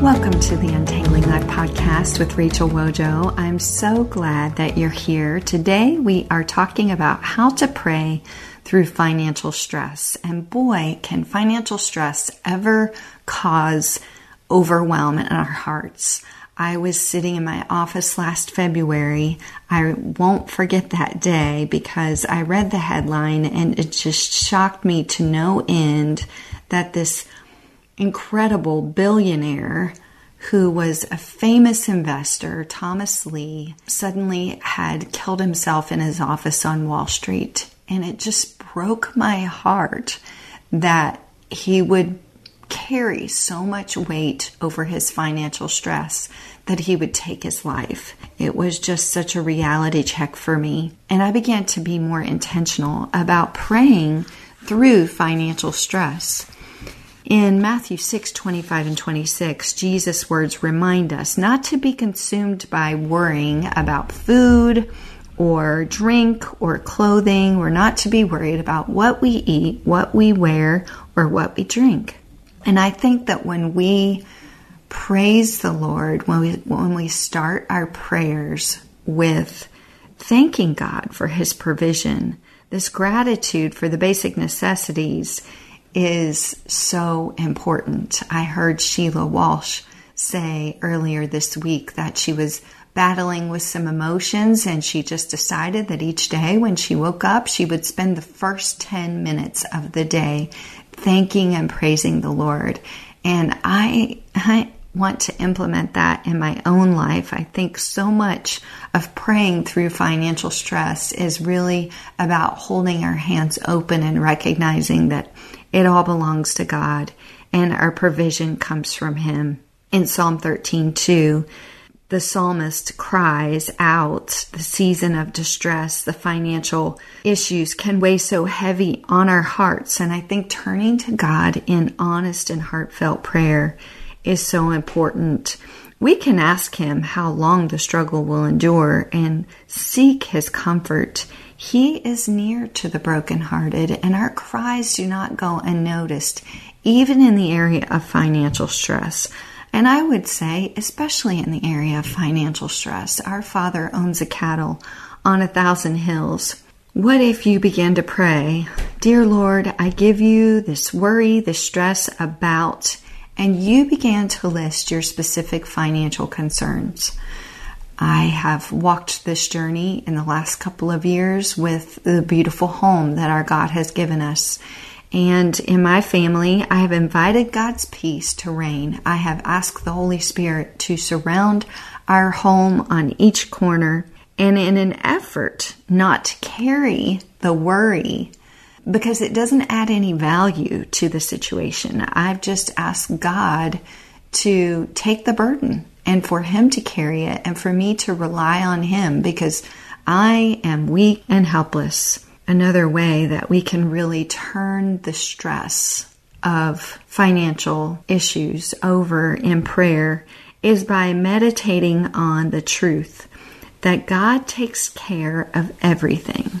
Welcome to the Untangling Life podcast with Rachel Wojo. I'm so glad that you're here. Today we are talking about how to pray through financial stress. And boy, can financial stress ever cause overwhelm in our hearts. I was sitting in my office last February. I won't forget that day because I read the headline and it just shocked me to no end that this incredible billionaire who was a famous investor, Thomas Lee, suddenly had killed himself in his office on Wall Street. And it just broke my heart that he would carry so much weight over his financial stress that he would take his life. It was just such a reality check for me. And I began to be more intentional about praying through financial stress. In Matthew 6 25 and 26, Jesus' words remind us not to be consumed by worrying about food or drink or clothing. We're not to be worried about what we eat, what we wear, or what we drink. And I think that when we praise the Lord, when we, when we start our prayers with thanking God for His provision, this gratitude for the basic necessities is so important. I heard Sheila Walsh say earlier this week that she was battling with some emotions and she just decided that each day when she woke up, she would spend the first 10 minutes of the day thanking and praising the Lord. And I, I want to implement that in my own life. I think so much of praying through financial stress is really about holding our hands open and recognizing that it all belongs to God and our provision comes from Him. In Psalm 13, 2, the psalmist cries out the season of distress, the financial issues can weigh so heavy on our hearts. And I think turning to God in honest and heartfelt prayer is so important. We can ask Him how long the struggle will endure and seek His comfort. He is near to the brokenhearted, and our cries do not go unnoticed, even in the area of financial stress. And I would say, especially in the area of financial stress, our Father owns a cattle on a thousand hills. What if you began to pray, Dear Lord, I give you this worry, this stress about, and you began to list your specific financial concerns. I have walked this journey in the last couple of years with the beautiful home that our God has given us. And in my family, I have invited God's peace to reign. I have asked the Holy Spirit to surround our home on each corner. And in an effort not to carry the worry, because it doesn't add any value to the situation, I've just asked God to take the burden and for Him to carry it and for me to rely on Him because I am weak and helpless another way that we can really turn the stress of financial issues over in prayer is by meditating on the truth that God takes care of everything.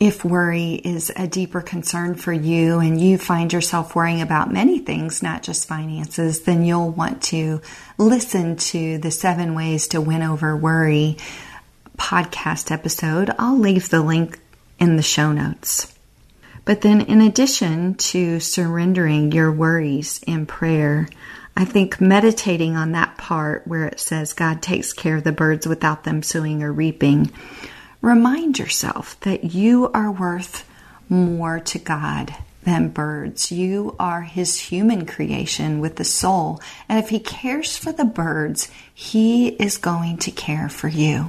If worry is a deeper concern for you and you find yourself worrying about many things, not just finances, then you'll want to listen to the seven ways to win over worry podcast episode. I'll leave the link in the show notes. But then, in addition to surrendering your worries in prayer, I think meditating on that part where it says God takes care of the birds without them sowing or reaping remind yourself that you are worth more to God than birds. You are His human creation with the soul. And if He cares for the birds, He is going to care for you.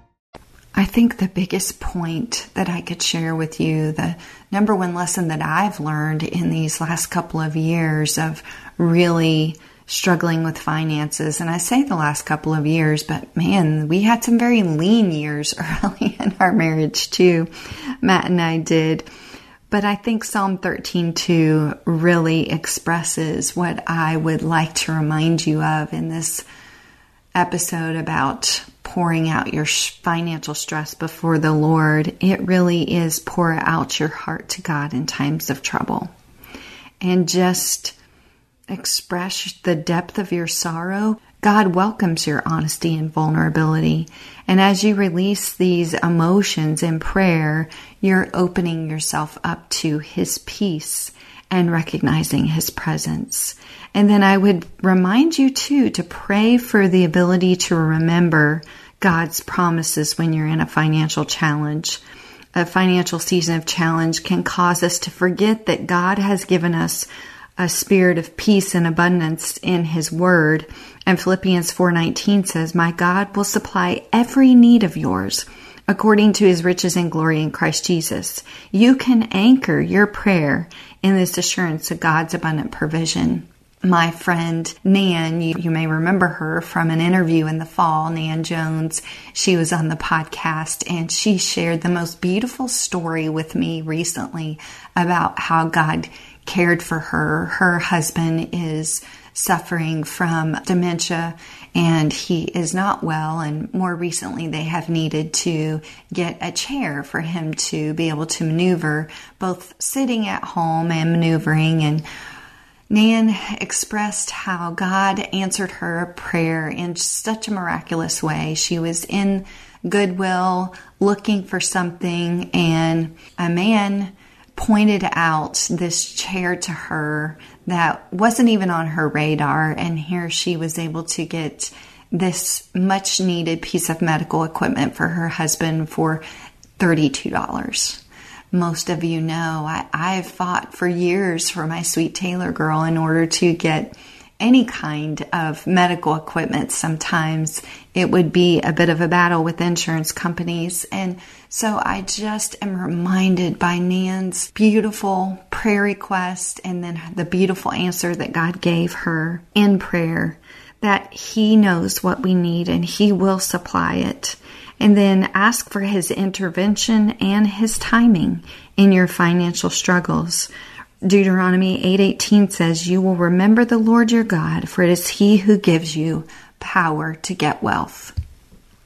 I think the biggest point that I could share with you, the number one lesson that I've learned in these last couple of years of really struggling with finances, and I say the last couple of years, but man, we had some very lean years early in our marriage too. Matt and I did. But I think Psalm 13:2 really expresses what I would like to remind you of in this episode about pouring out your financial stress before the Lord, it really is pour out your heart to God in times of trouble. And just express the depth of your sorrow. God welcomes your honesty and vulnerability. And as you release these emotions in prayer, you're opening yourself up to His peace and recognizing His presence. And then I would remind you too to pray for the ability to remember God's promises when you're in a financial challenge. A financial season of challenge can cause us to forget that God has given us a spirit of peace and abundance in his word. And Philippians 4:19 says, "My God will supply every need of yours according to his riches and glory in Christ Jesus." You can anchor your prayer in this assurance of God's abundant provision my friend Nan, you, you, may remember her from an interview in the fall, Nan Jones. She was on the podcast and she shared the most beautiful story with me recently about how God cared for her. Her husband is suffering from dementia and he is not well and more recently they have needed to get a chair for him to be able to maneuver both sitting at home and maneuvering and Nan expressed how God answered her prayer in such a miraculous way. She was in Goodwill looking for something, and a man pointed out this chair to her that wasn't even on her radar. And here she was able to get this much needed piece of medical equipment for her husband for $32 most of you know, I, I've fought for years for my sweet Taylor girl in order to get any kind of medical equipment. Sometimes it would be a bit of a battle with insurance companies. And so I just am reminded by Nan's beautiful prayer request and then the beautiful answer that God gave her in prayer that He knows what we need and He will supply it and then ask for his intervention and his timing in your financial struggles. Deuteronomy 8:18 says, "You will remember the Lord your God, for it is he who gives you power to get wealth."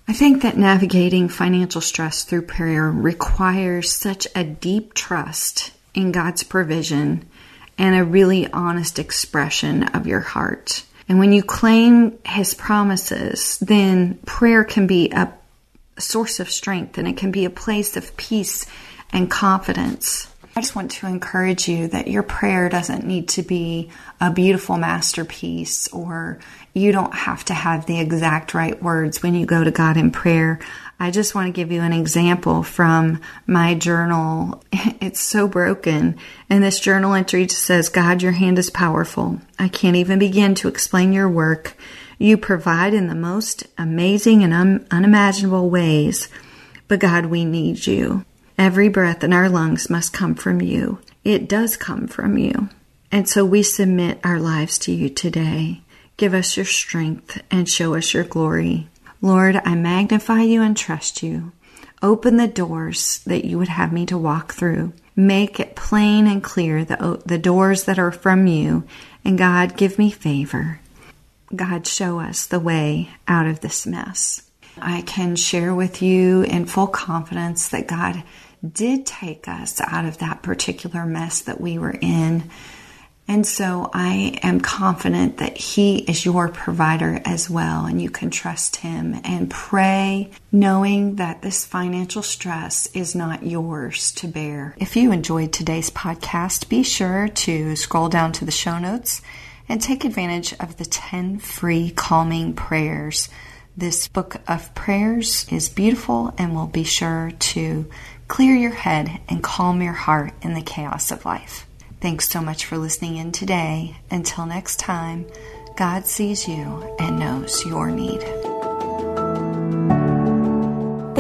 I think that navigating financial stress through prayer requires such a deep trust in God's provision and a really honest expression of your heart. And when you claim his promises, then prayer can be a a source of strength and it can be a place of peace and confidence. I just want to encourage you that your prayer doesn't need to be a beautiful masterpiece or you don't have to have the exact right words when you go to God in prayer. I just want to give you an example from my journal. It's so broken. And this journal entry just says, God, your hand is powerful. I can't even begin to explain your work. You provide in the most amazing and un- unimaginable ways. But God, we need you. Every breath in our lungs must come from you. It does come from you. And so we submit our lives to you today. Give us your strength and show us your glory. Lord, I magnify you and trust you. Open the doors that you would have me to walk through. Make it plain and clear the, the doors that are from you. And God, give me favor. God, show us the way out of this mess. I can share with you in full confidence that God did take us out of that particular mess that we were in. And so I am confident that He is your provider as well, and you can trust Him and pray knowing that this financial stress is not yours to bear. If you enjoyed today's podcast, be sure to scroll down to the show notes and take advantage of the 10 free calming prayers. This book of prayers is beautiful and will be sure to clear your head and calm your heart in the chaos of life. Thanks so much for listening in today. Until next time, God sees you and knows your need.